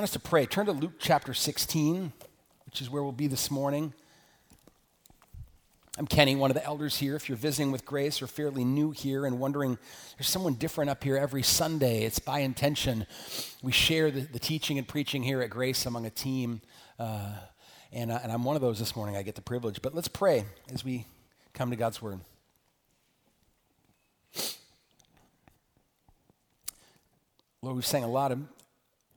want us to pray. Turn to Luke chapter 16, which is where we'll be this morning. I'm Kenny, one of the elders here. If you're visiting with Grace or fairly new here and wondering, there's someone different up here every Sunday, it's by intention. We share the, the teaching and preaching here at Grace among a team. Uh, and, uh, and I'm one of those this morning. I get the privilege. But let's pray as we come to God's Word. Lord, we've sang a lot of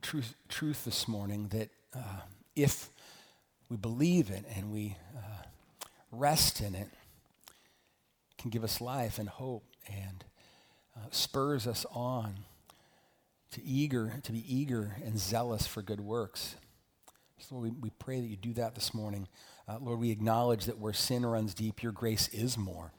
truth, truth this morning that uh, if we believe it and we uh, rest in it, can give us life and hope and uh, spurs us on to eager to be eager and zealous for good works. So Lord, we, we pray that you do that this morning. Uh, Lord, we acknowledge that where sin runs deep, your grace is more.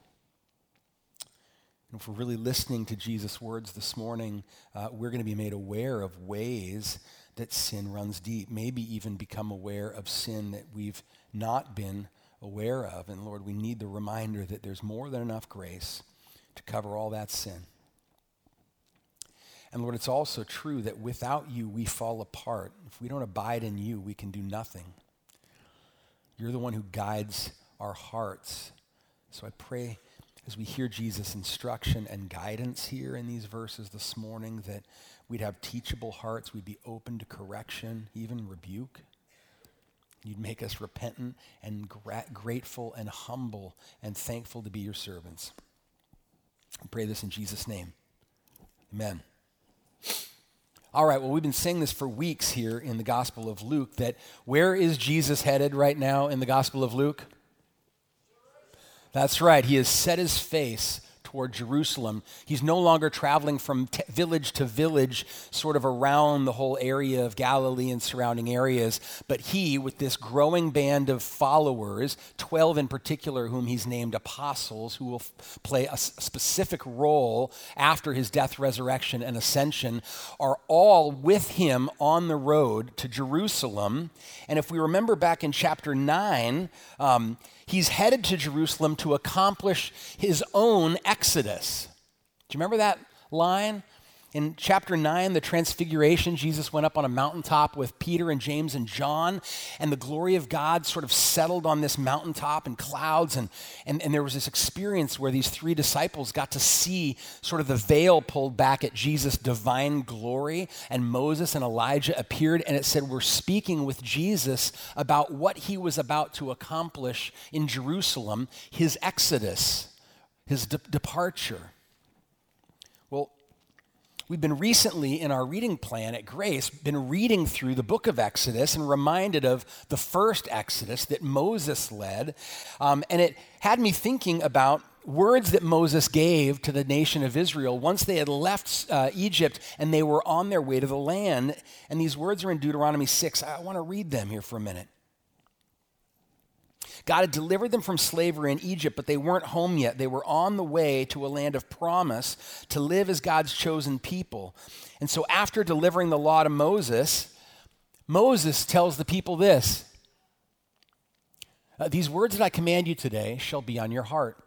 And if we're really listening to Jesus' words this morning, uh, we're going to be made aware of ways that sin runs deep, maybe even become aware of sin that we've not been aware of. And Lord, we need the reminder that there's more than enough grace to cover all that sin. And Lord, it's also true that without you, we fall apart. If we don't abide in you, we can do nothing. You're the one who guides our hearts. So I pray as we hear Jesus' instruction and guidance here in these verses this morning, that we'd have teachable hearts, we'd be open to correction, even rebuke. You'd make us repentant and gra- grateful and humble and thankful to be your servants. I pray this in Jesus' name. Amen. All right, well, we've been saying this for weeks here in the Gospel of Luke that where is Jesus headed right now in the Gospel of Luke? That's right. He has set his face toward Jerusalem. He's no longer traveling from t- village to village, sort of around the whole area of Galilee and surrounding areas, but he, with this growing band of followers, 12 in particular, whom he's named apostles, who will f- play a s- specific role after his death, resurrection, and ascension, are all with him on the road to Jerusalem. And if we remember back in chapter 9, um, he's headed to Jerusalem to accomplish his own exodus. Do you remember that line? In chapter 9, the transfiguration, Jesus went up on a mountaintop with Peter and James and John, and the glory of God sort of settled on this mountaintop in clouds. And, and, and there was this experience where these three disciples got to see sort of the veil pulled back at Jesus' divine glory. And Moses and Elijah appeared, and it said, We're speaking with Jesus about what he was about to accomplish in Jerusalem, his exodus, his de- departure. We've been recently in our reading plan at Grace, been reading through the book of Exodus and reminded of the first Exodus that Moses led. Um, and it had me thinking about words that Moses gave to the nation of Israel once they had left uh, Egypt and they were on their way to the land. And these words are in Deuteronomy 6. I want to read them here for a minute. God had delivered them from slavery in Egypt, but they weren't home yet. They were on the way to a land of promise to live as God's chosen people. And so, after delivering the law to Moses, Moses tells the people this uh, These words that I command you today shall be on your heart.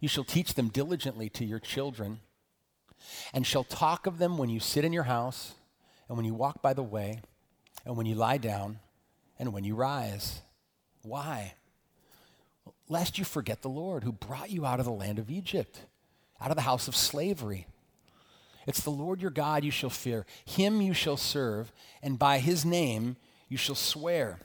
You shall teach them diligently to your children, and shall talk of them when you sit in your house, and when you walk by the way, and when you lie down, and when you rise. Why? Lest you forget the Lord who brought you out of the land of Egypt, out of the house of slavery. It's the Lord your God you shall fear. Him you shall serve, and by his name you shall swear.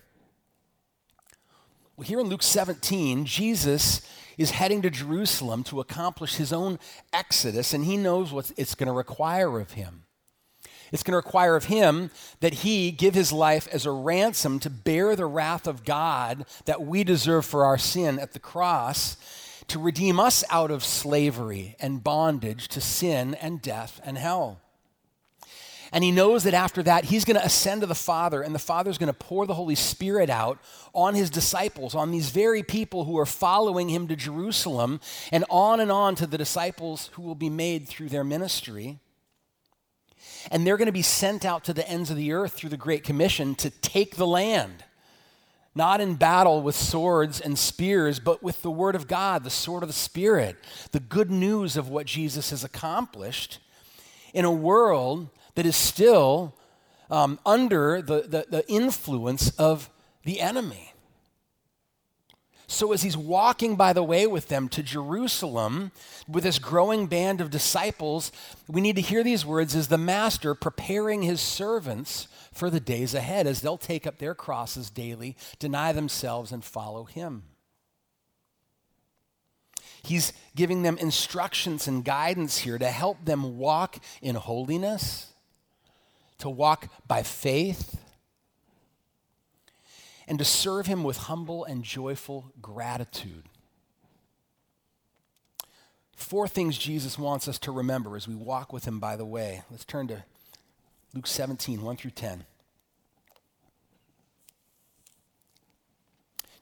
Well, here in Luke 17, Jesus is heading to Jerusalem to accomplish his own exodus, and he knows what it's going to require of him. It's going to require of him that he give his life as a ransom to bear the wrath of God that we deserve for our sin at the cross, to redeem us out of slavery and bondage to sin and death and hell. And he knows that after that, he's going to ascend to the Father, and the Father's going to pour the Holy Spirit out on his disciples, on these very people who are following him to Jerusalem, and on and on to the disciples who will be made through their ministry. And they're going to be sent out to the ends of the earth through the Great Commission to take the land. Not in battle with swords and spears, but with the Word of God, the sword of the Spirit, the good news of what Jesus has accomplished in a world that is still um, under the, the, the influence of the enemy. So, as he's walking by the way with them to Jerusalem with this growing band of disciples, we need to hear these words as the master preparing his servants for the days ahead, as they'll take up their crosses daily, deny themselves, and follow him. He's giving them instructions and guidance here to help them walk in holiness, to walk by faith and to serve him with humble and joyful gratitude. Four things Jesus wants us to remember as we walk with him by the way. Let's turn to Luke 17, 1 through 10.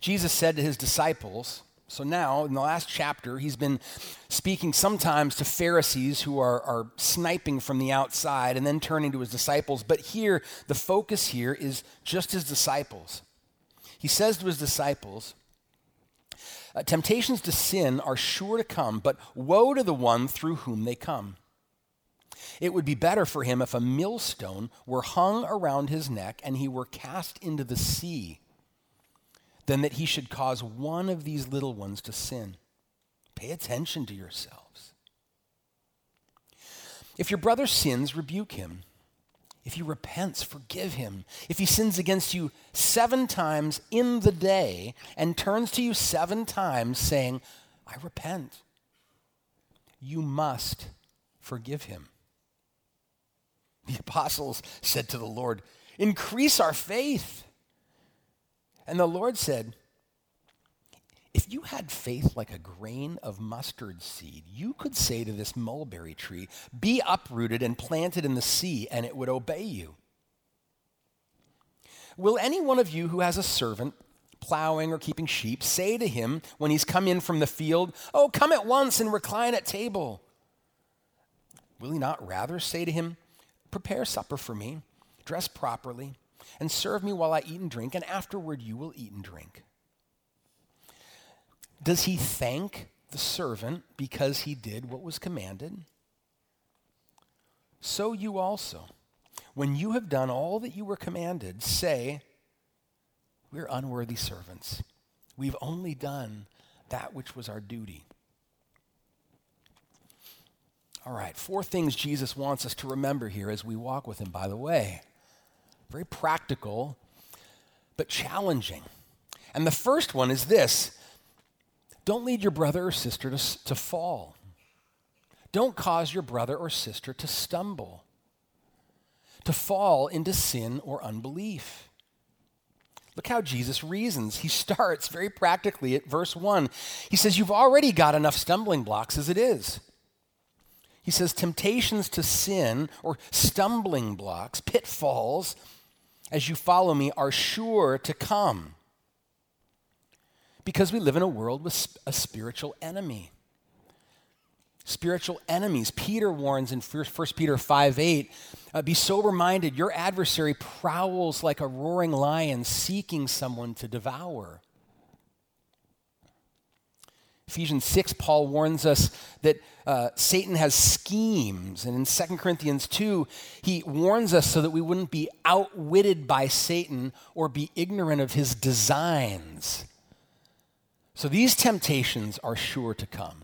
Jesus said to his disciples, so now in the last chapter, he's been speaking sometimes to Pharisees who are, are sniping from the outside and then turning to his disciples. But here, the focus here is just his disciples he says to his disciples, uh, Temptations to sin are sure to come, but woe to the one through whom they come. It would be better for him if a millstone were hung around his neck and he were cast into the sea than that he should cause one of these little ones to sin. Pay attention to yourselves. If your brother sins, rebuke him. If he repents, forgive him. If he sins against you seven times in the day and turns to you seven times saying, I repent, you must forgive him. The apostles said to the Lord, Increase our faith. And the Lord said, if you had faith like a grain of mustard seed, you could say to this mulberry tree, Be uprooted and planted in the sea, and it would obey you. Will any one of you who has a servant plowing or keeping sheep say to him when he's come in from the field, Oh, come at once and recline at table? Will he not rather say to him, Prepare supper for me, dress properly, and serve me while I eat and drink, and afterward you will eat and drink? Does he thank the servant because he did what was commanded? So you also, when you have done all that you were commanded, say, We're unworthy servants. We've only done that which was our duty. All right, four things Jesus wants us to remember here as we walk with him, by the way. Very practical, but challenging. And the first one is this don't lead your brother or sister to, to fall. Don't cause your brother or sister to stumble, to fall into sin or unbelief. Look how Jesus reasons. He starts very practically at verse 1. He says, You've already got enough stumbling blocks as it is. He says, Temptations to sin or stumbling blocks, pitfalls, as you follow me, are sure to come because we live in a world with a spiritual enemy. Spiritual enemies. Peter warns in 1 Peter 5 8, uh, be sober minded. Your adversary prowls like a roaring lion seeking someone to devour. Ephesians 6, Paul warns us that uh, Satan has schemes. And in 2 Corinthians 2, he warns us so that we wouldn't be outwitted by Satan or be ignorant of his designs. So these temptations are sure to come.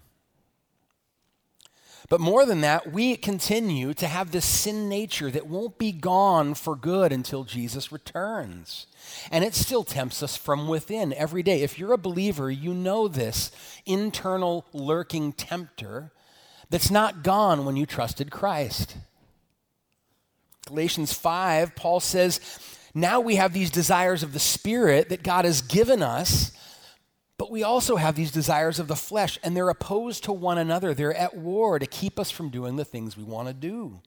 But more than that, we continue to have this sin nature that won't be gone for good until Jesus returns. And it still tempts us from within every day. If you're a believer, you know this internal lurking tempter that's not gone when you trusted Christ. Galatians 5, Paul says, Now we have these desires of the Spirit that God has given us but we also have these desires of the flesh, and they're opposed to one another. They're at war to keep us from doing the things we want to do.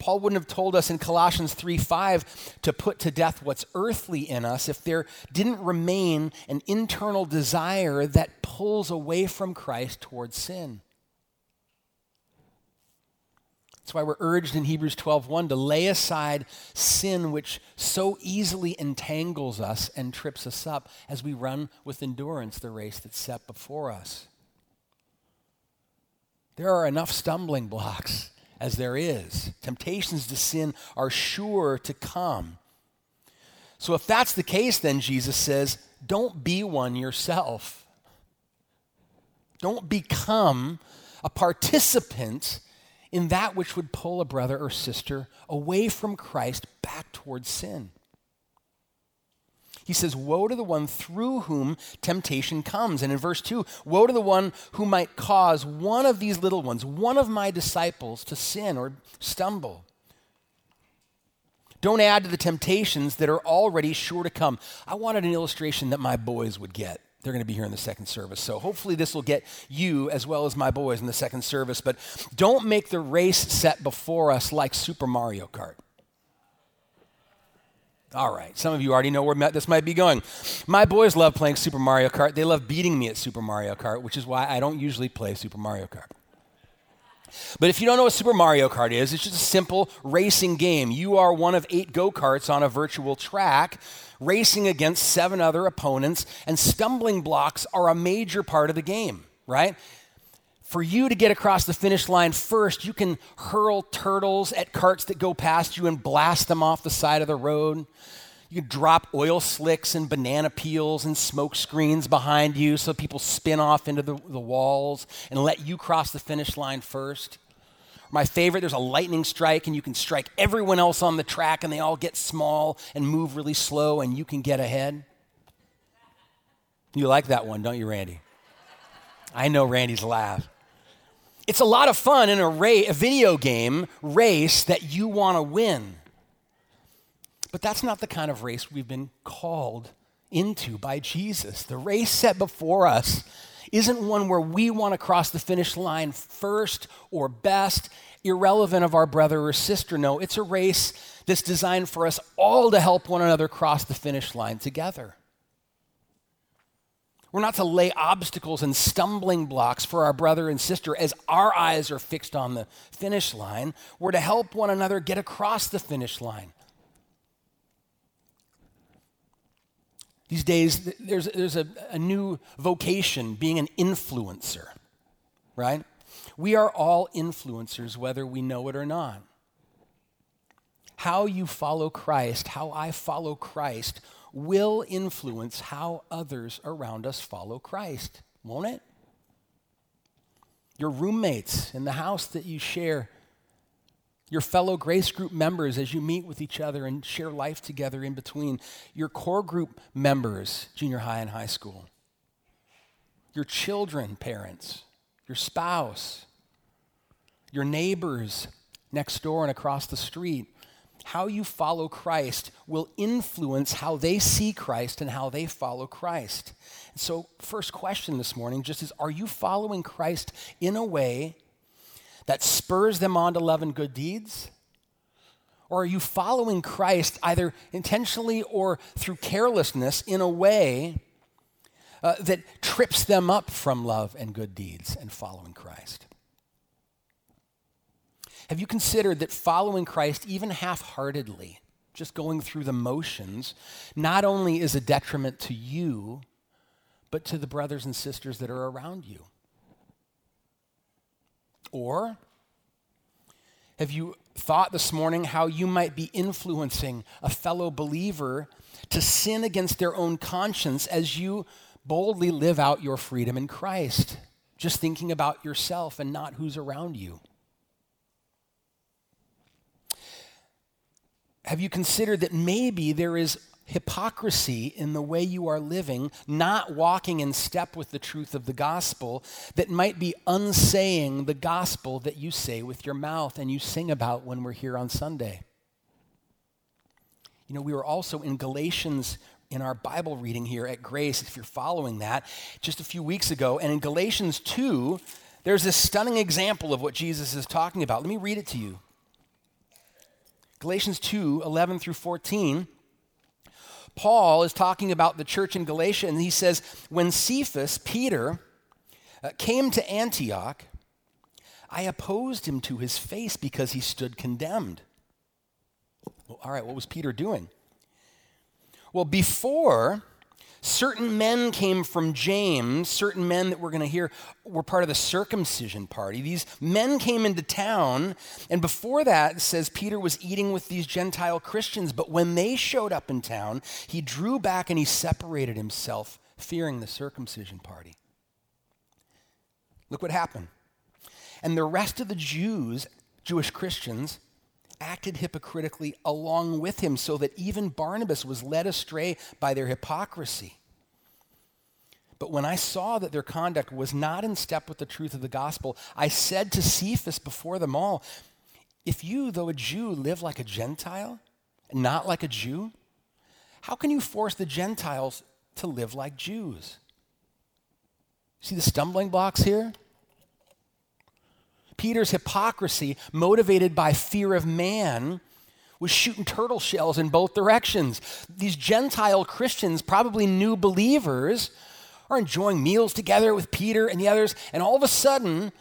Paul wouldn't have told us in Colossians 3 5 to put to death what's earthly in us if there didn't remain an internal desire that pulls away from Christ towards sin. That's why we're urged in Hebrews 12:1 to lay aside sin which so easily entangles us and trips us up as we run with endurance the race that's set before us. There are enough stumbling blocks as there is. Temptations to sin are sure to come. So, if that's the case, then Jesus says, don't be one yourself. Don't become a participant in that which would pull a brother or sister away from Christ back towards sin. He says, Woe to the one through whom temptation comes. And in verse 2, Woe to the one who might cause one of these little ones, one of my disciples, to sin or stumble. Don't add to the temptations that are already sure to come. I wanted an illustration that my boys would get. They're going to be here in the second service. So hopefully this will get you as well as my boys in the second service. But don't make the race set before us like Super Mario Kart. All right, some of you already know where this might be going. My boys love playing Super Mario Kart. They love beating me at Super Mario Kart, which is why I don't usually play Super Mario Kart. But if you don't know what Super Mario Kart is, it's just a simple racing game. You are one of eight go karts on a virtual track, racing against seven other opponents, and stumbling blocks are a major part of the game, right? for you to get across the finish line first, you can hurl turtles at carts that go past you and blast them off the side of the road. You can drop oil slicks and banana peels and smoke screens behind you so people spin off into the, the walls and let you cross the finish line first. My favorite, there's a lightning strike, and you can strike everyone else on the track, and they all get small and move really slow, and you can get ahead. You like that one, don't you, Randy? I know Randy's laugh. It's a lot of fun in a, ra- a video game race that you want to win. But that's not the kind of race we've been called into by Jesus. The race set before us isn't one where we want to cross the finish line first or best, irrelevant of our brother or sister. No, it's a race that's designed for us all to help one another cross the finish line together. We're not to lay obstacles and stumbling blocks for our brother and sister as our eyes are fixed on the finish line. We're to help one another get across the finish line. These days, there's, there's a, a new vocation being an influencer, right? We are all influencers, whether we know it or not. How you follow Christ, how I follow Christ, will influence how others around us follow Christ, won't it? Your roommates in the house that you share, your fellow grace group members as you meet with each other and share life together in between, your core group members, junior high and high school, your children, parents, your spouse, your neighbors next door and across the street, how you follow Christ will influence how they see Christ and how they follow Christ. So, first question this morning just is Are you following Christ in a way that spurs them on to love and good deeds? Or are you following Christ either intentionally or through carelessness in a way uh, that trips them up from love and good deeds and following Christ? Have you considered that following Christ, even half heartedly, just going through the motions, not only is a detriment to you, but to the brothers and sisters that are around you? Or have you thought this morning how you might be influencing a fellow believer to sin against their own conscience as you boldly live out your freedom in Christ? Just thinking about yourself and not who's around you. Have you considered that maybe there is hypocrisy in the way you are living, not walking in step with the truth of the gospel, that might be unsaying the gospel that you say with your mouth and you sing about when we're here on Sunday? You know, we were also in Galatians in our Bible reading here at Grace, if you're following that, just a few weeks ago. And in Galatians 2, there's this stunning example of what Jesus is talking about. Let me read it to you. Galatians 2 11 through 14. Paul is talking about the church in Galatia, and he says, When Cephas, Peter, uh, came to Antioch, I opposed him to his face because he stood condemned. Well, all right, what was Peter doing? Well, before certain men came from James, certain men that we're going to hear were part of the circumcision party. These men came into town, and before that, says Peter was eating with these Gentile Christians, but when they showed up in town, he drew back and he separated himself, fearing the circumcision party. Look what happened. And the rest of the Jews, Jewish Christians, acted hypocritically along with him, so that even Barnabas was led astray by their hypocrisy. But when I saw that their conduct was not in step with the truth of the gospel, I said to Cephas before them all, If you, though a Jew, live like a Gentile, not like a Jew, how can you force the Gentiles to live like Jews? See the stumbling blocks here? Peter's hypocrisy, motivated by fear of man, was shooting turtle shells in both directions. These Gentile Christians, probably new believers, are enjoying meals together with Peter and the others, and all of a sudden,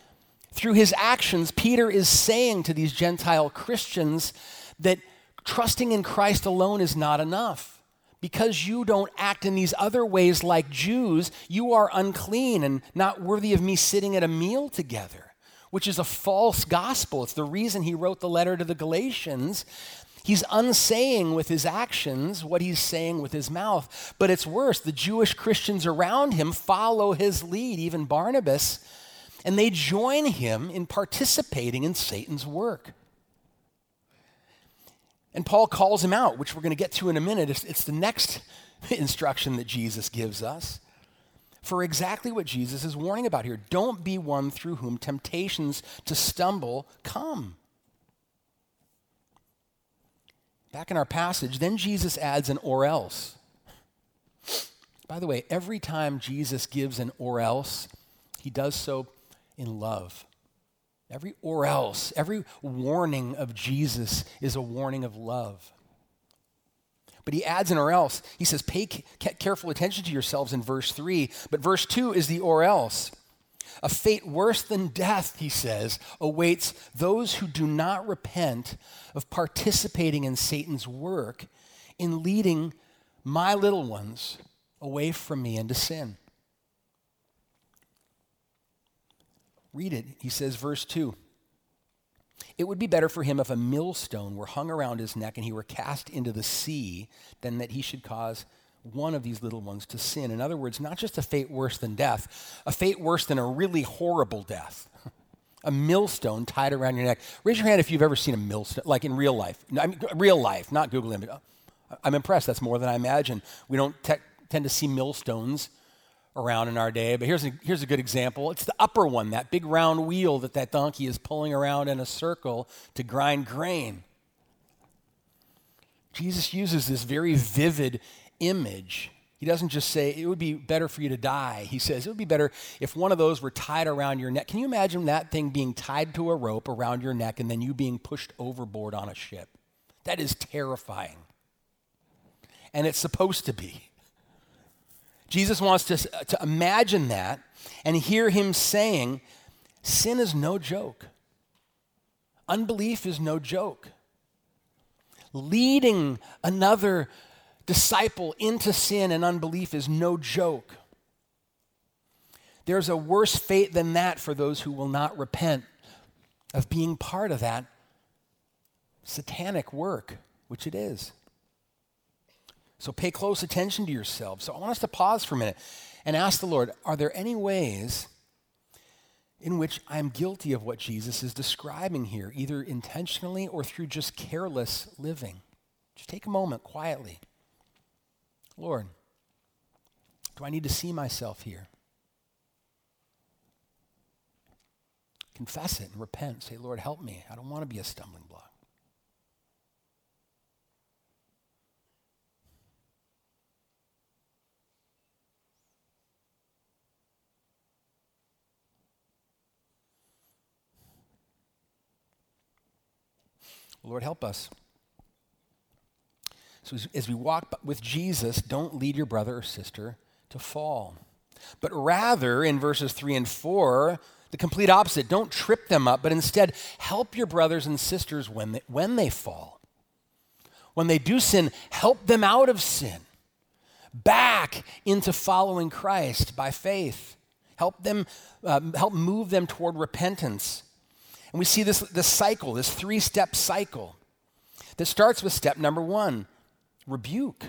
through his actions, Peter is saying to these Gentile Christians that trusting in Christ alone is not enough. Because you don't act in these other ways like Jews, you are unclean and not worthy of me sitting at a meal together which is a false gospel. It's the reason he wrote the letter to the Galatians. He's unsaying with his actions what he's saying with his mouth. But it's worse. The Jewish Christians around him follow his lead, even Barnabas, and they join him in participating in Satan's work. And Paul calls him out, which we're going to get to in a minute. It's, it's the next instruction that Jesus gives us for exactly what Jesus is warning about here. Don't be one through whom temptations to stumble come. Back in our passage, then Jesus adds an or else. By the way, every time Jesus gives an or else, he does so in love. Every or else, every warning of Jesus is a warning of love. But he adds an or else. He says, pay careful attention to yourselves in verse 3. But verse 2 is the or else. A fate worse than death, he says, awaits those who do not repent of participating in Satan's work in leading my little ones away from me into sin. Read it. He says, verse 2 it would be better for him if a millstone were hung around his neck and he were cast into the sea than that he should cause one of these little ones to sin. In other words, not just a fate worse than death, a fate worse than a really horrible death. a millstone tied around your neck. Raise your hand if you've ever seen a millstone, like in real life. I mean, real life, not Google image. I'm impressed. That's more than I imagine. We don't te- tend to see millstones around in our day. But here's a, here's a good example. It's the upper one, that big round wheel that that donkey is pulling around in a circle to grind grain. Jesus uses this very vivid image. He doesn't just say, it would be better for you to die. He says, it would be better if one of those were tied around your neck. Can you imagine that thing being tied to a rope around your neck and then you being pushed overboard on a ship? That is terrifying. And it's supposed to be. Jesus wants to, to imagine that and hear him saying, Sin is no joke. Unbelief is no joke. Leading another disciple into sin and unbelief is no joke. There's a worse fate than that for those who will not repent of being part of that satanic work, which it is. So pay close attention to yourself. So I want us to pause for a minute and ask the Lord Are there any ways in which I'm guilty of what Jesus is describing here, either intentionally or through just careless living? Just take a moment quietly. Lord, do I need to see myself here? Confess it and repent. Say, Lord, help me. I don't want to be a stumbling block. Lord, help us. So as, we walk with Jesus, don't lead your brother or sister to fall. But rather, in verses 3 and 4, the complete opposite. Don't trip them up, but instead help your brothers and sisters when they, when they fall. When they do sin, help them out of sin. back into following Christ by faith. Help them, uh, help move them toward repentance. And we see this, this cycle, this three step cycle that starts with step number one rebuke,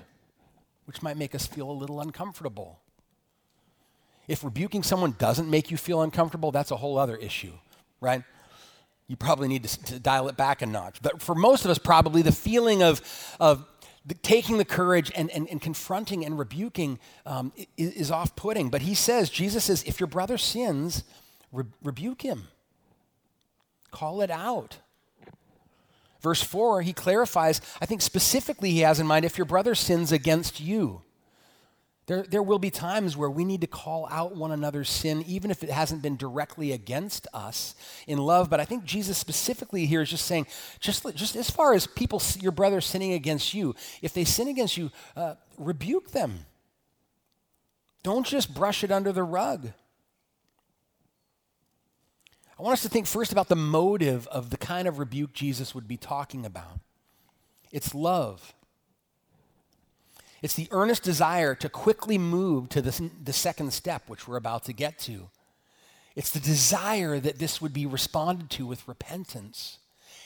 which might make us feel a little uncomfortable. If rebuking someone doesn't make you feel uncomfortable, that's a whole other issue, right? You probably need to, to dial it back a notch. But for most of us, probably the feeling of, of the, taking the courage and, and, and confronting and rebuking um, is, is off putting. But he says, Jesus says, if your brother sins, re- rebuke him, call it out. Verse 4, he clarifies, I think specifically he has in mind if your brother sins against you. There, there will be times where we need to call out one another's sin, even if it hasn't been directly against us in love. But I think Jesus specifically here is just saying, just, just as far as people, your brother sinning against you, if they sin against you, uh, rebuke them. Don't just brush it under the rug. I want us to think first about the motive of the kind of rebuke Jesus would be talking about. It's love. It's the earnest desire to quickly move to the, the second step, which we're about to get to. It's the desire that this would be responded to with repentance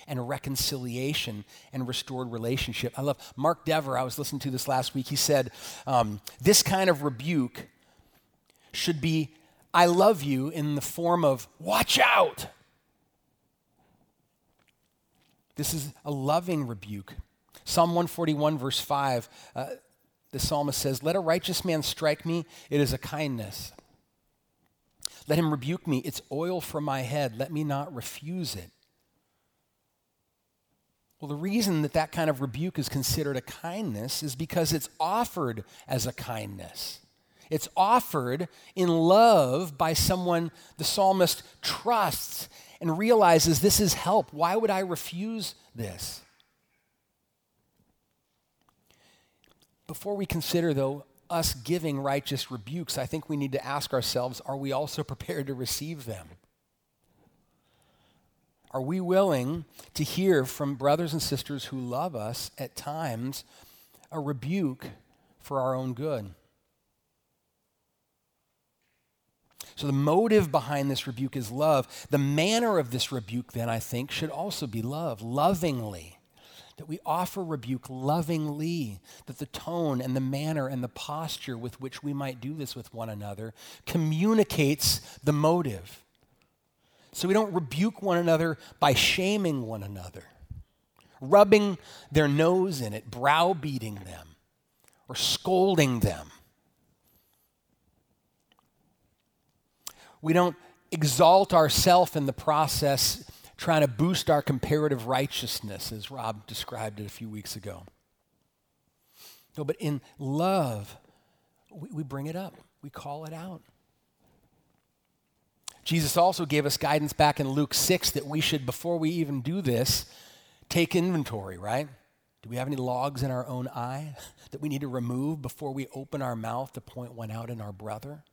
and reconciliation and restored relationship. I love Mark Dever, I was listening to this last week. He said, um, This kind of rebuke should be, I love you, in the form of, watch out. This is a loving rebuke. Psalm 141, verse 5, uh, the psalmist says, Let a righteous man strike me, it is a kindness. Let him rebuke me, it's oil for my head, let me not refuse it. Well, the reason that that kind of rebuke is considered a kindness is because it's offered as a kindness. It's offered in love by someone the psalmist trusts and realizes this is help. Why would I refuse this? Before we consider, though, us giving righteous rebukes, I think we need to ask ourselves are we also prepared to receive them? Are we willing to hear from brothers and sisters who love us at times a rebuke for our own good? So, the motive behind this rebuke is love. The manner of this rebuke, then, I think, should also be love, lovingly that we offer rebuke lovingly, that the tone and the manner and the posture with which we might do this with one another communicates the motive. So we don't rebuke one another by shaming one another, rubbing their nose in it, browbeating them, or scolding them. We don't exalt ourselves in the process trying to boost our comparative righteousness, as Rob described it a few weeks ago. No, but in love, we, we bring it up, we call it out. Jesus also gave us guidance back in Luke 6 that we should, before we even do this, take inventory, right? Do we have any logs in our own eye that we need to remove before we open our mouth to point one out in our brother?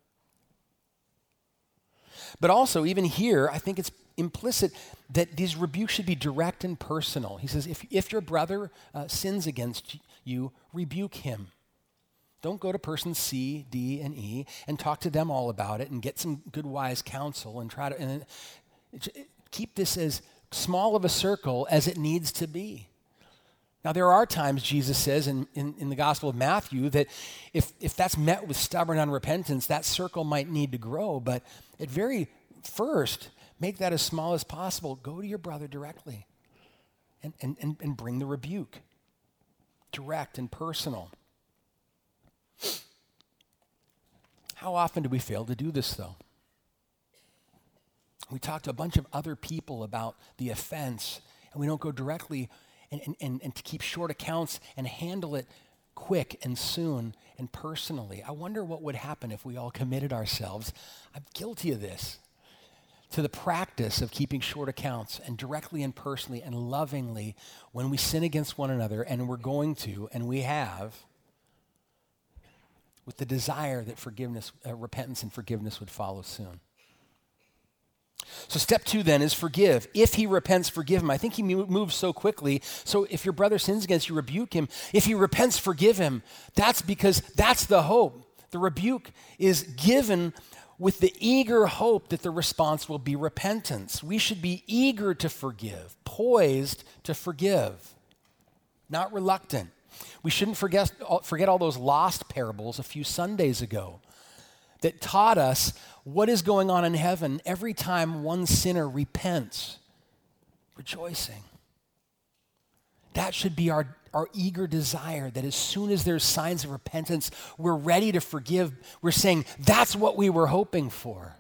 But also, even here, I think it's implicit that these rebukes should be direct and personal. He says, if, if your brother uh, sins against you, rebuke him. Don't go to person C, D, and E and talk to them all about it and get some good, wise counsel and try to and keep this as small of a circle as it needs to be. Now, there are times, Jesus says in, in, in, the Gospel of Matthew, that if, if that's met with stubborn unrepentance, that circle might need to grow. But at very first, make that as small as possible. Go to your brother directly and, and, and, and bring the rebuke, direct and personal. How often do we fail to do this, though? We talk to a bunch of other people about the offense, and we don't go directly and, and, and to keep short accounts and handle it quick and soon and personally. I wonder what would happen if we all committed ourselves. I'm guilty of this. To the practice of keeping short accounts and directly and personally and lovingly when we sin against one another, and we're going to, and we have, with the desire that forgiveness, uh, repentance and forgiveness would follow soon. So, step two then is forgive. If he repents, forgive him. I think he moves so quickly. So, if your brother sins against you, rebuke him. If he repents, forgive him. That's because that's the hope. The rebuke is given with the eager hope that the response will be repentance. We should be eager to forgive, poised to forgive, not reluctant. We shouldn't forget, forget all those lost parables a few Sundays ago that taught us what is going on in heaven every time one sinner repents, rejoicing. That should be our, our eager desire that as soon as there's signs of repentance, we're ready to forgive. We're saying, that's what we were hoping for.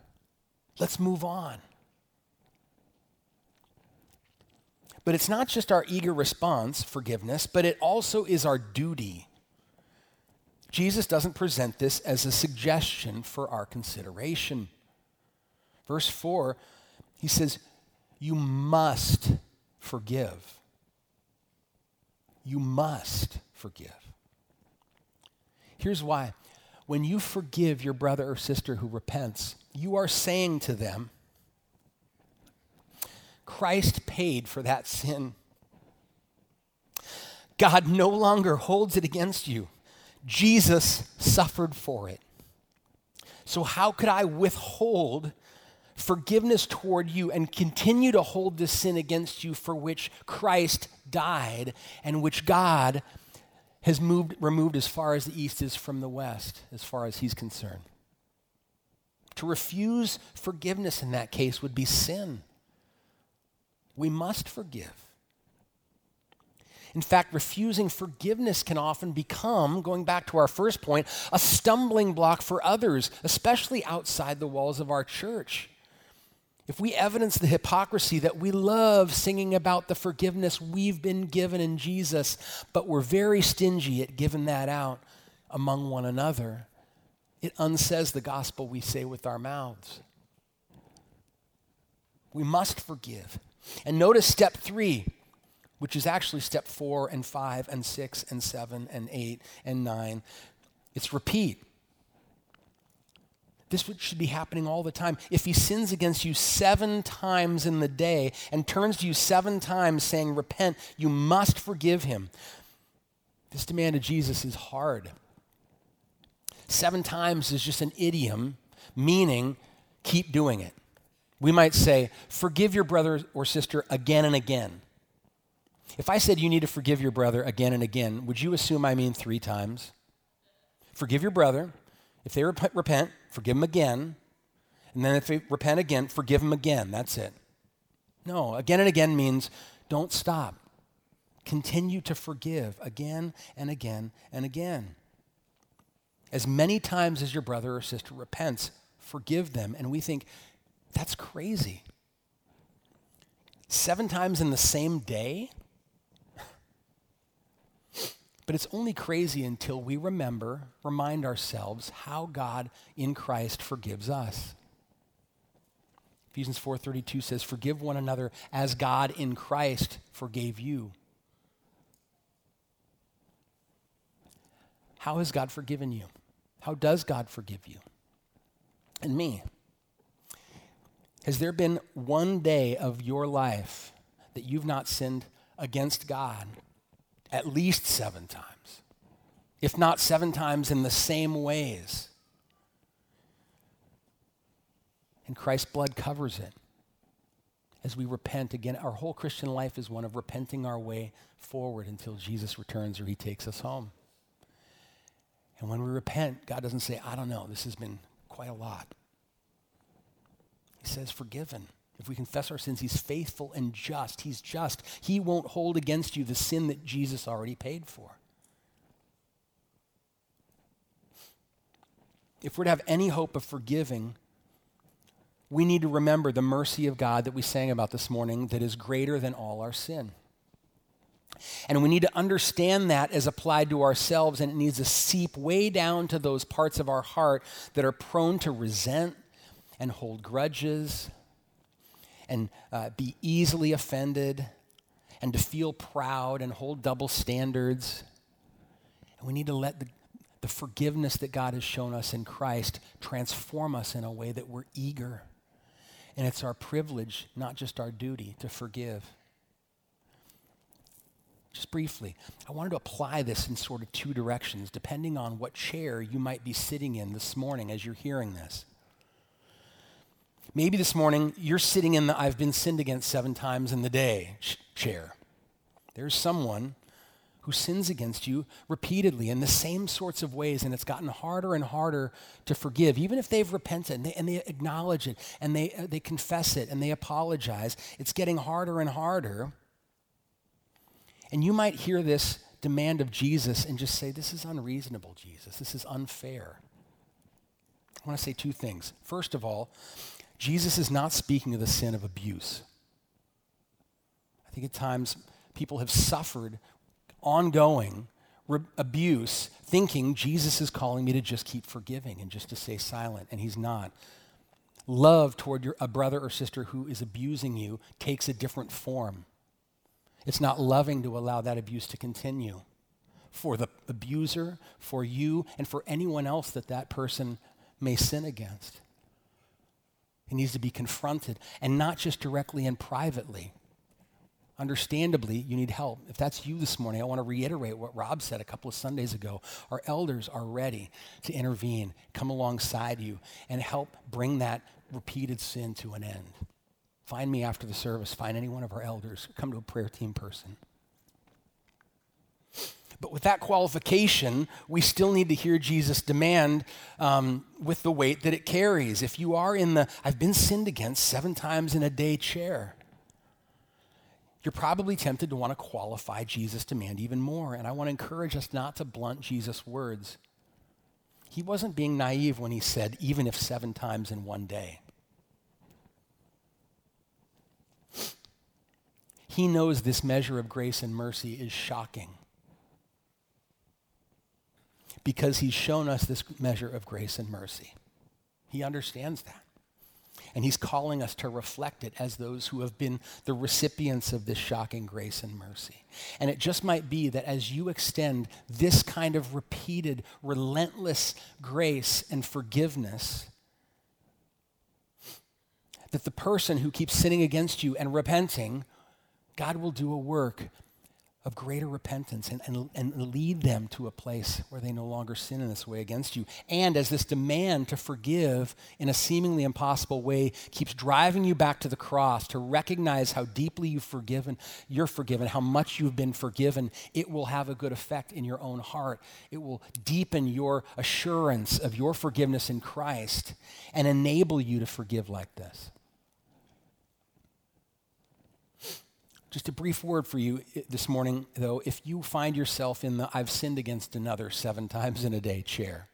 Let's move on. But it's not just our eager response, forgiveness, but it also is our duty. Jesus doesn't present this as a suggestion for our consideration. Verse 4, he says, You must forgive. You must forgive. Here's why. When you forgive your brother or sister who repents, you are saying to them, Christ paid for that sin. God no longer holds it against you. Jesus suffered for it. So, how could I withhold forgiveness toward you and continue to hold this sin against you for which Christ died and which God has moved, removed as far as the east is from the west, as far as he's concerned? To refuse forgiveness in that case would be sin. We must forgive. In fact, refusing forgiveness can often become, going back to our first point, a stumbling block for others, especially outside the walls of our church. If we evidence the hypocrisy that we love singing about the forgiveness we've been given in Jesus, but we're very stingy at giving that out among one another, it unsays the gospel we say with our mouths. We must forgive. And notice step three which is actually step four and five and six and seven and eight and nine. It's repeat. This should be happening all the time. If he sins against you seven times in the day and turns to you seven times saying, Repent, you must forgive him. This demand of Jesus is hard. Seven times is just an idiom meaning keep doing it. We might say, Forgive your brother or sister again and again. If I said you need to forgive your brother again and again, would you assume I mean three times? Forgive your brother. If they rep- repent, forgive them again. And then if they repent again, forgive them again. That's it. No, again and again means don't stop. Continue to forgive again and again and again. As many times as your brother or sister repents, forgive them. And we think, that's crazy. Seven times in the same day? But it's only crazy until we remember, remind ourselves how God in Christ forgives us. Ephesians 4:32 says, "Forgive one another as God in Christ forgave you." How has God forgiven you? How does God forgive you? And me? Has there been one day of your life that you've not sinned against God at least seven times, if not seven times in the same ways. And Christ's blood covers it. As we repent again, our whole Christian life is one of repenting our way forward until Jesus returns or he takes us home. And when we repent, God doesn't say, I don't know, this has been quite a lot. He says, forgiven. If we confess our sins, He's faithful and just. He's just. He won't hold against you the sin that Jesus already paid for. If we're to have any hope of forgiving, we need to remember the mercy of God that we sang about this morning that is greater than all our sin. And we need to understand that as applied to ourselves, and it needs to seep way down to those parts of our heart that are prone to resent and hold grudges and uh, be easily offended and to feel proud and hold double standards. And we need to let the, the forgiveness that God has shown us in Christ transform us in a way that we're eager And it's our privilege, not just our duty, to forgive. Just briefly, I wanted to apply this in sort of two directions, depending on what chair you might be sitting in this morning as you're hearing this. Maybe this morning you're sitting in the I've been sinned against seven times in the day chair. There's someone who sins against you repeatedly in the same sorts of ways, and it's gotten harder and harder to forgive. Even if they've repented and they, and they acknowledge it and they, uh, they confess it and they apologize, it's getting harder and harder. And you might hear this demand of Jesus and just say, This is unreasonable, Jesus. This is unfair. I want to say two things. First of all, Jesus is not speaking of the sin of abuse. I think at times people have suffered ongoing re- abuse, thinking Jesus is calling me to just keep forgiving and just to stay silent, and he's not. Love toward your, a brother or sister who is abusing you takes a different form. It's not loving to allow that abuse to continue for the abuser, for you, and for anyone else that that person may sin against. It needs to be confronted, and not just directly and privately. Understandably, you need help. If that's you this morning, I want to reiterate what Rob said a couple of Sundays ago. Our elders are ready to intervene, come alongside you, and help bring that repeated sin to an end. Find me after the service. Find any one of our elders. Come to a prayer team person. But with that qualification, we still need to hear Jesus demand um, with the weight that it carries. If you are in the I've been sinned against seven times in a day chair, you're probably tempted to want to qualify Jesus' demand even more. And I want to encourage us not to blunt Jesus' words. He wasn't being naive when he said, even if seven times in one day. He knows this measure of grace and mercy is shocking because he's shown us this measure of grace and mercy. He understands that. And he's calling us to reflect it as those who have been the recipients of this shocking grace and mercy. And it just might be that as you extend this kind of repeated, relentless grace and forgiveness, that the person who keeps sinning against you and repenting, God will do a work of greater repentance and, and, and lead them to a place where they no longer sin in this way against you. And as this demand to forgive in a seemingly impossible way keeps driving you back to the cross to recognize how deeply you've forgiven, you're forgiven, how much you've been forgiven, it will have a good effect in your own heart. It will deepen your assurance of your forgiveness in Christ and enable you to forgive like this. Just a brief word for you eh, this morning, though. If you find yourself in the I've sinned against another seven times in a day chair,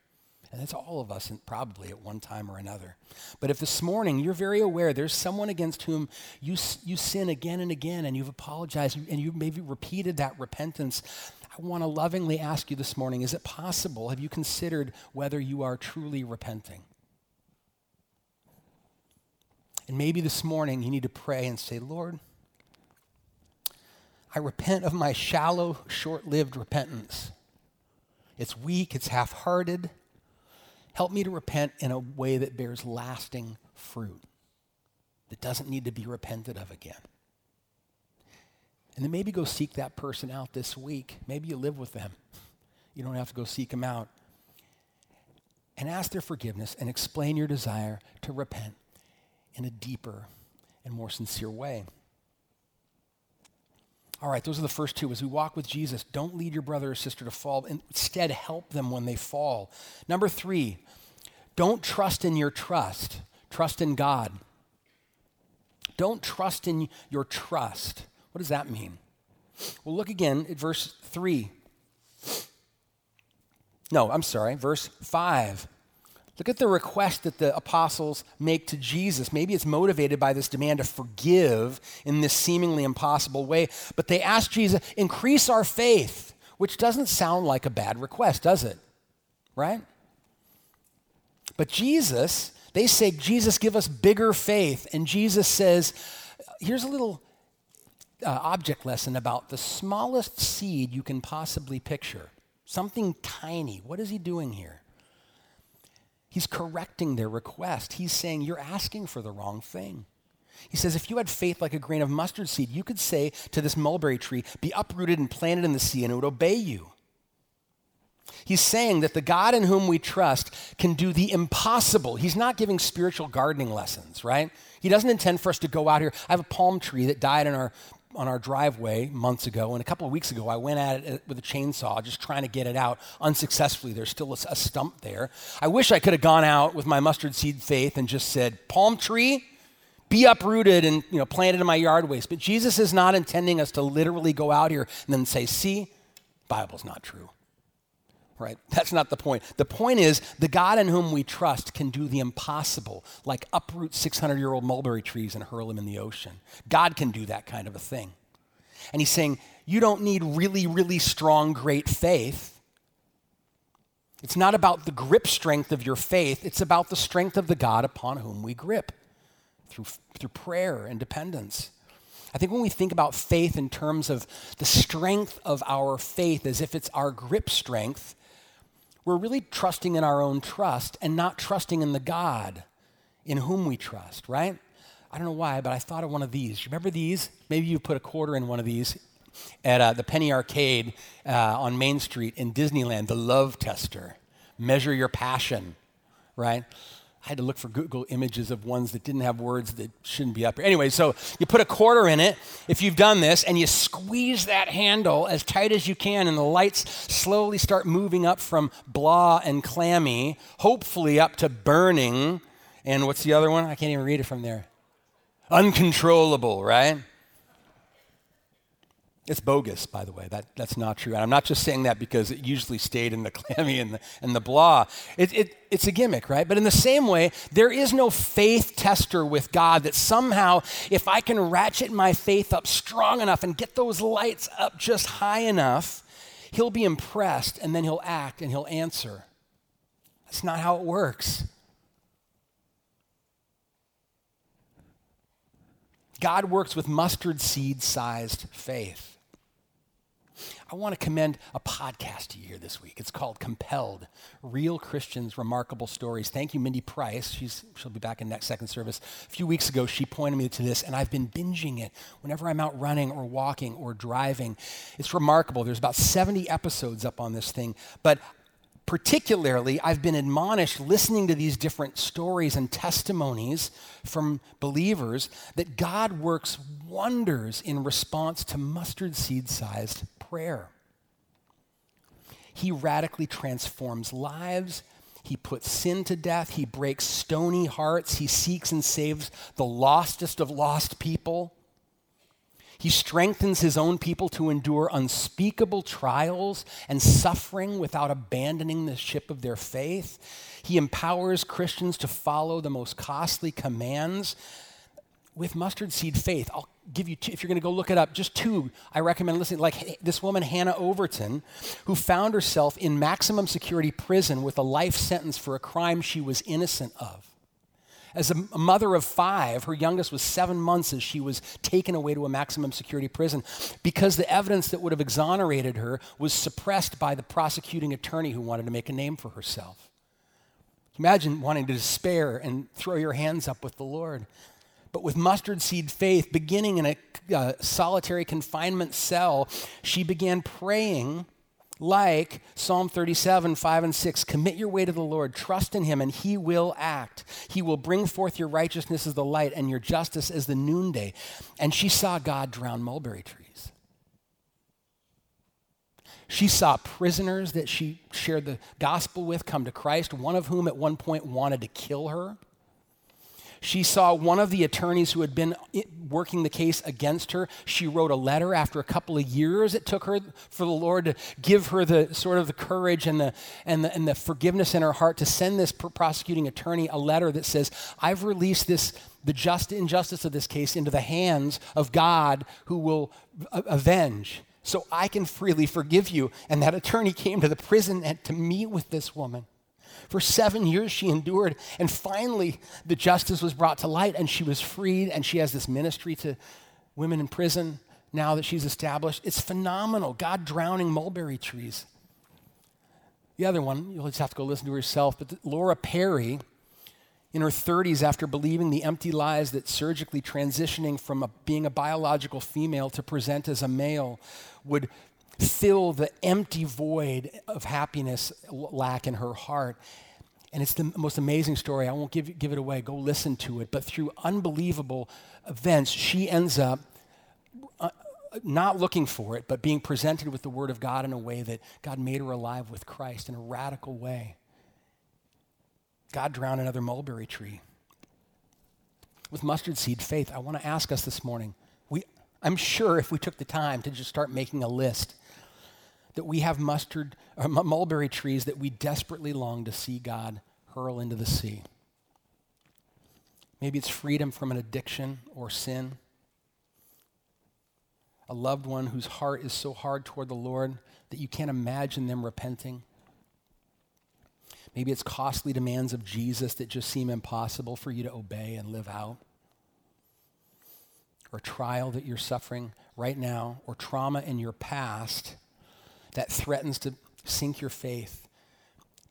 and that's all of us, and probably at one time or another. But if this morning you're very aware there's someone against whom you, you sin again and again, and you've apologized, and you've maybe repeated that repentance, I want to lovingly ask you this morning is it possible? Have you considered whether you are truly repenting? And maybe this morning you need to pray and say, Lord, I repent of my shallow, short lived repentance. It's weak, it's half hearted. Help me to repent in a way that bears lasting fruit, that doesn't need to be repented of again. And then maybe go seek that person out this week. Maybe you live with them. You don't have to go seek them out. And ask their forgiveness and explain your desire to repent in a deeper and more sincere way. All right, those are the first two. As we walk with Jesus, don't lead your brother or sister to fall. Instead, help them when they fall. Number three, don't trust in your trust. Trust in God. Don't trust in your trust. What does that mean? Well, look again at verse 3. No, I'm sorry, verse 5. Look at the request that the apostles make to Jesus. Maybe it's motivated by this demand to forgive in this seemingly impossible way, but they ask Jesus, increase our faith, which doesn't sound like a bad request, does it? Right? But Jesus, they say, Jesus, give us bigger faith. And Jesus says, here's a little uh, object lesson about the smallest seed you can possibly picture. Something tiny. What is he doing here? He's correcting their request. He's saying, You're asking for the wrong thing. He says, if you had faith like a grain of mustard seed, you could say to this mulberry tree, be uprooted and planted in the sea, and it would obey you. He's saying that the God in whom we trust can do the impossible. He's not giving spiritual gardening lessons, right? He doesn't intend for us to go out here. I have a palm tree that died in our on our driveway months ago, and a couple of weeks ago, I went at it with a chainsaw, just trying to get it out unsuccessfully. There's still a, stump there. I wish I could have gone out with my mustard seed faith and just said, "Palm tree, be uprooted and you know planted in my yard waste." But Jesus is not intending us to literally go out here and then say, "See, Bible's not true." Right? That's not the point. The point is the God in whom we trust can do the impossible, like uproot 600 year old mulberry trees and hurl them in the ocean. God can do that kind of a thing. And he's saying, you don't need really, really strong, great faith. It's not about the grip strength of your faith, it's about the strength of the God upon whom we grip through, through prayer and dependence. I think when we think about faith in terms of the strength of our faith as if it's our grip strength, we're really trusting in our own trust and not trusting in the God in whom we trust, right? I don't know why, but I thought of one of these. Remember these? Maybe you put a quarter in one of these at uh, the Penny Arcade uh, on Main Street in Disneyland, the love tester. Measure your passion, right? I had to look for Google images of ones that didn't have words that shouldn't be up here. Anyway, so you put a quarter in it if you've done this, and you squeeze that handle as tight as you can, and the lights slowly start moving up from blah and clammy, hopefully up to burning. And what's the other one? I can't even read it from there. Uncontrollable, right? It's bogus, by the way. That, that's not true. And I'm not just saying that because it usually stayed in the clammy and the, and the blah. It, it, it's a gimmick, right? But in the same way, there is no faith tester with God that somehow, if I can ratchet my faith up strong enough and get those lights up just high enough, he'll be impressed and then he'll act and he'll answer. That's not how it works. God works with mustard seed sized faith. I want to commend a podcast to you here this week. It's called Compelled Real Christians, Remarkable Stories. Thank you, Mindy Price. She's, she'll be back in next second service. A few weeks ago, she pointed me to this, and I've been binging it whenever I'm out running or walking or driving. It's remarkable. There's about 70 episodes up on this thing, but particularly, I've been admonished listening to these different stories and testimonies from believers that God works wonders in response to mustard seed sized prayer. He radically transforms lives. He puts sin to death. He breaks stony hearts. He seeks and saves the lostest of lost people. He strengthens his own people to endure unspeakable trials and suffering without abandoning the ship of their faith. He empowers Christians to follow the most costly commands with mustard seed faith. I'll give you two, if you're going to go look it up, just two I recommend listening. Like this woman, Hannah Overton, who found herself in maximum security prison with a life sentence for a crime she was innocent of. As a mother of five, her youngest was seven months as she was taken away to a maximum security prison because the evidence that would have exonerated her was suppressed by the prosecuting attorney who wanted to make a name for herself. Imagine wanting to despair and throw your hands up with the Lord. But with mustard seed faith, beginning in a uh, solitary confinement cell, she began praying like Psalm 37, 5 and 6. Commit your way to the Lord, trust in him, and he will act. He will bring forth your righteousness as the light and your justice as the noonday. And she saw God drown mulberry trees. She saw prisoners that she shared the gospel with come to Christ, one of whom at one point wanted to kill her. She saw one of the attorneys who had been working the case against her. She wrote a letter after a couple of years it took her for the Lord to give her the sort of the courage and the, and the, and the forgiveness in her heart to send this prosecuting attorney a letter that says, I've released this, the just injustice of this case into the hands of God who will avenge. So I can freely forgive you. And that attorney came to the prison and to meet with this woman. For seven years, she endured. And finally, the justice was brought to light and she was freed. And she has this ministry to women in prison now that she's established. It's phenomenal. God drowning mulberry trees. The other one, you'll just have to go listen to herself, but Laura Perry in her 30s after believing the empty lies that surgically transitioning from a, being a biological female to present as a male would fill the empty void of happiness lack in her heart. And it's the most amazing story. I won't give, give it away. Go listen to it. But through unbelievable events, she ends up uh, not looking for it, but being presented with the Word of God in a way that God made her alive with Christ in a radical way. God drowned another mulberry tree. With mustard seed faith, I want to ask us this morning. We, I'm sure if we took the time to just start making a list, that we have mustard, uh, mulberry trees that we desperately long to see God hurl into the sea. Maybe it's freedom from an addiction or sin. A loved one whose heart is so hard toward the Lord that you can't imagine them repenting. Maybe it's costly demands of Jesus that just seem impossible for you to obey and live out. Or trial that you're suffering right now, or trauma in your past that threatens to sink your faith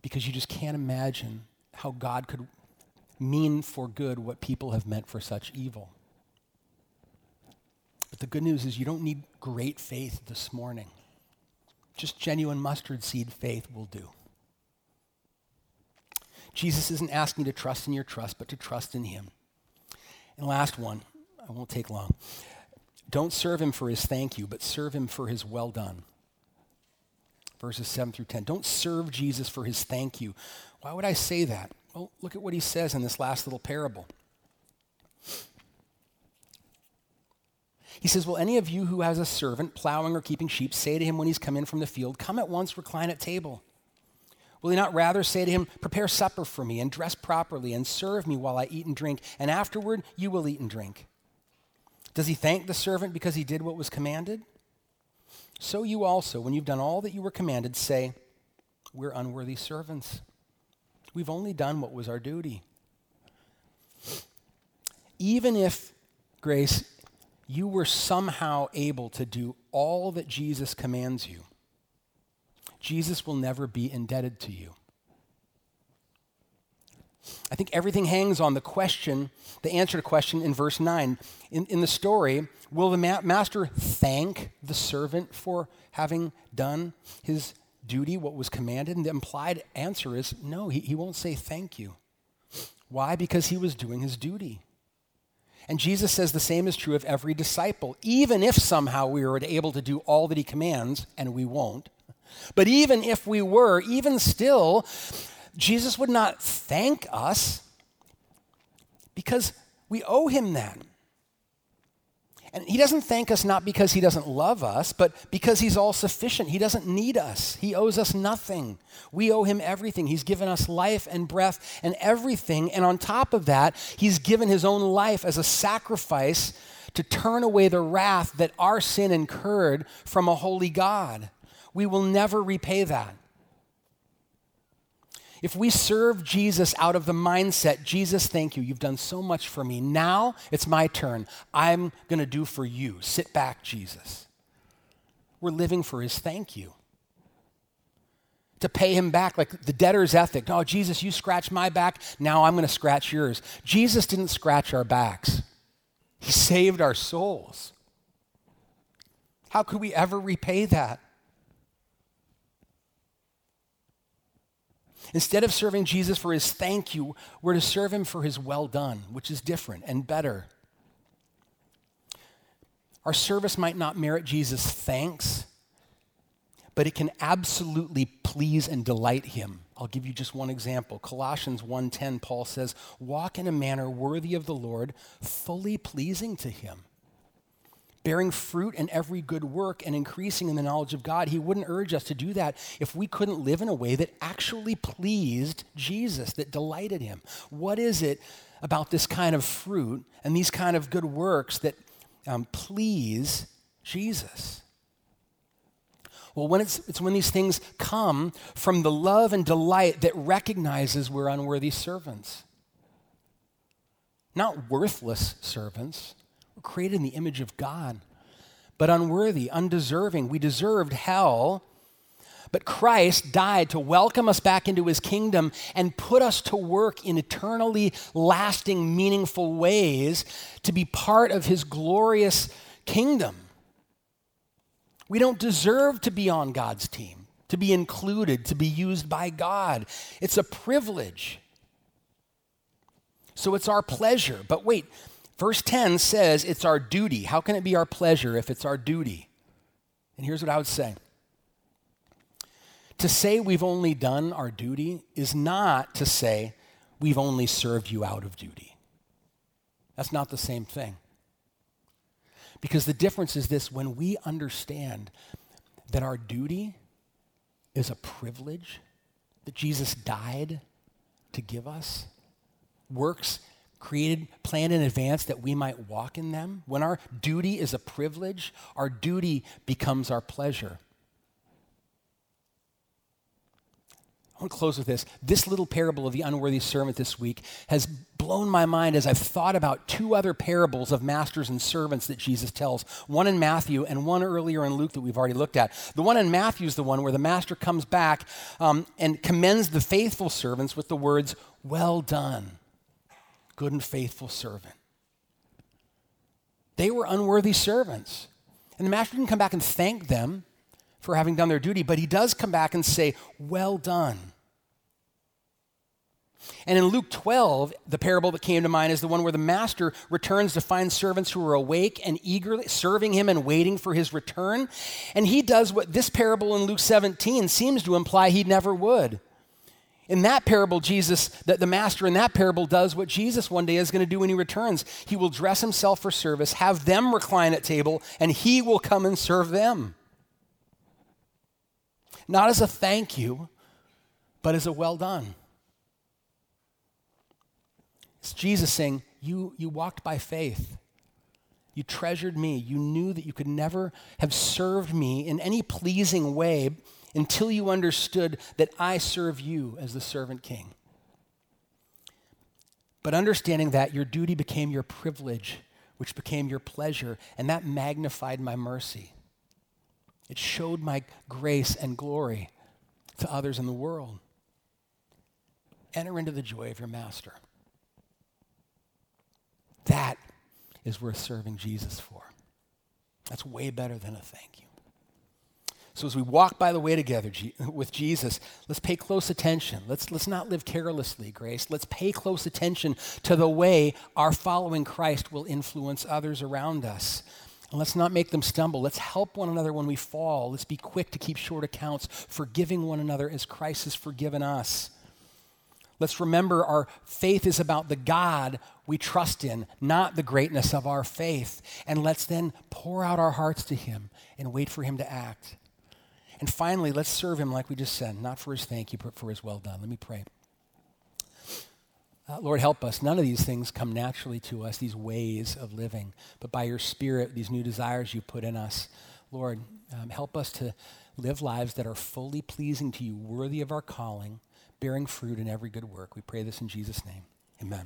because you just can't imagine how God could mean for good what people have meant for such evil. But the good news is you don't need great faith this morning. Just genuine mustard seed faith will do. Jesus isn't asking you to trust in your trust, but to trust in Him. And last one, I won't take long. Don't serve Him for His thank you, but serve Him for His well done. Verses 7 through 10. Don't serve Jesus for His thank you. Why would I say that? Well, look at what He says in this last little parable. He says, Will any of you who has a servant plowing or keeping sheep say to him when he's come in from the field, Come at once, recline at table? Will he not rather say to him, Prepare supper for me, and dress properly, and serve me while I eat and drink, and afterward you will eat and drink? Does he thank the servant because he did what was commanded? So you also, when you've done all that you were commanded, say, We're unworthy servants. We've only done what was our duty. Even if, Grace, you were somehow able to do all that Jesus commands you, Jesus will never be indebted to you. I think everything hangs on the question, the answer to question in verse 9. In, in the story, will the ma- master thank the servant for having done his duty, what was commanded? And the implied answer is no, he, he won't say thank you. Why? Because he was doing his duty. And Jesus says the same is true of every disciple. Even if somehow we were able to do all that he commands, and we won't, but even if we were, even still, Jesus would not thank us because we owe him that. And he doesn't thank us not because he doesn't love us, but because he's all sufficient. He doesn't need us. He owes us nothing. We owe him everything. He's given us life and breath and everything. And on top of that, he's given his own life as a sacrifice to turn away the wrath that our sin incurred from a holy God. We will never repay that. If we serve Jesus out of the mindset, Jesus, thank you, you've done so much for me. Now it's my turn. I'm going to do for you. Sit back, Jesus. We're living for his thank you. To pay him back, like the debtor's ethic. Oh, Jesus, you scratch my back. Now I'm going to scratch yours. Jesus didn't scratch our backs, he saved our souls. How could we ever repay that? Instead of serving Jesus for his thank you, we're to serve him for his well done, which is different and better. Our service might not merit Jesus' thanks, but it can absolutely please and delight him. I'll give you just one example. Colossians 1:10 Paul says, "Walk in a manner worthy of the Lord, fully pleasing to him." Bearing fruit in every good work and increasing in the knowledge of God. He wouldn't urge us to do that if we couldn't live in a way that actually pleased Jesus, that delighted him. What is it about this kind of fruit and these kind of good works that um, please Jesus? Well, when it's, it's when these things come from the love and delight that recognizes we're unworthy servants. Not worthless servants, created in the image of God, but unworthy, undeserving. We deserved hell, But Christ died to welcome us back into his kingdom and put us to work in eternally lasting, meaningful ways to be part of his glorious kingdom. We don't deserve to be on God's team, to be included, to be used by God. It's a privilege. So it's our pleasure. But wait, verse 10 says it's our duty. How can it be our pleasure if it's our duty? And here's what I would say to say we've only done our duty is not to say we've only served you out of duty. That's not the same thing. Because the difference is this when we understand that our duty is a privilege that Jesus died to give us, works created, planned in advance that we might walk in them, when our duty is a privilege, our duty becomes our pleasure. I want to close with this. This little parable of the unworthy servant this week has blown my mind as I've thought about two other parables of masters and servants that Jesus tells one in Matthew and one earlier in Luke that we've already looked at. The one in Matthew is the one where the master comes back um, and commends the faithful servants with the words, Well done, good and faithful servant. They were unworthy servants. And the master didn't come back and thank them for having done their duty, but he does come back and say, Well done. And in Luke 12, the parable that came to mind is the one where the master returns to find servants who are awake and eagerly serving him and waiting for his return. And he does what this parable in Luke 17 seems to imply he never would. In that parable, Jesus, the, the master in that parable does what Jesus one day is going to do when he returns. He will dress himself for service, have them recline at table, and he will come and serve them not as a thank you, but as a well done. It's Jesus saying, you, you walked by faith. You treasured me. You knew that you could never have served me in any pleasing way until you understood that I serve you as the servant king. But understanding that, your duty became your privilege, which became your pleasure, and that magnified my mercy. It showed my grace and glory to others in the world. Enter into the joy of your master. That is worth serving Jesus for. That's way better than a thank you. So as we walk by the way together with Jesus, let's pay close attention. Let's, let's not live carelessly, Grace. Let's pay close attention to the way our following Christ will influence others around us. And let's not make them stumble. Let's help one another when we fall. Let's be quick to keep short accounts, forgiving one another as Christ has forgiven us. Let's remember our faith is about the God we trust in, not the greatness of our faith. And let's then pour out our hearts to Him and wait for Him to act. And finally, let's serve Him like we just said, not for His thank you, but for His well done. Let me pray. Uh, Lord, help us. None of these things come naturally to us, these ways of living, but by your Spirit, these new desires you put in us. Lord, um, help us to live lives that are fully pleasing to you, worthy of our calling, bearing fruit in every good work. We pray this in Jesus' name. Amen.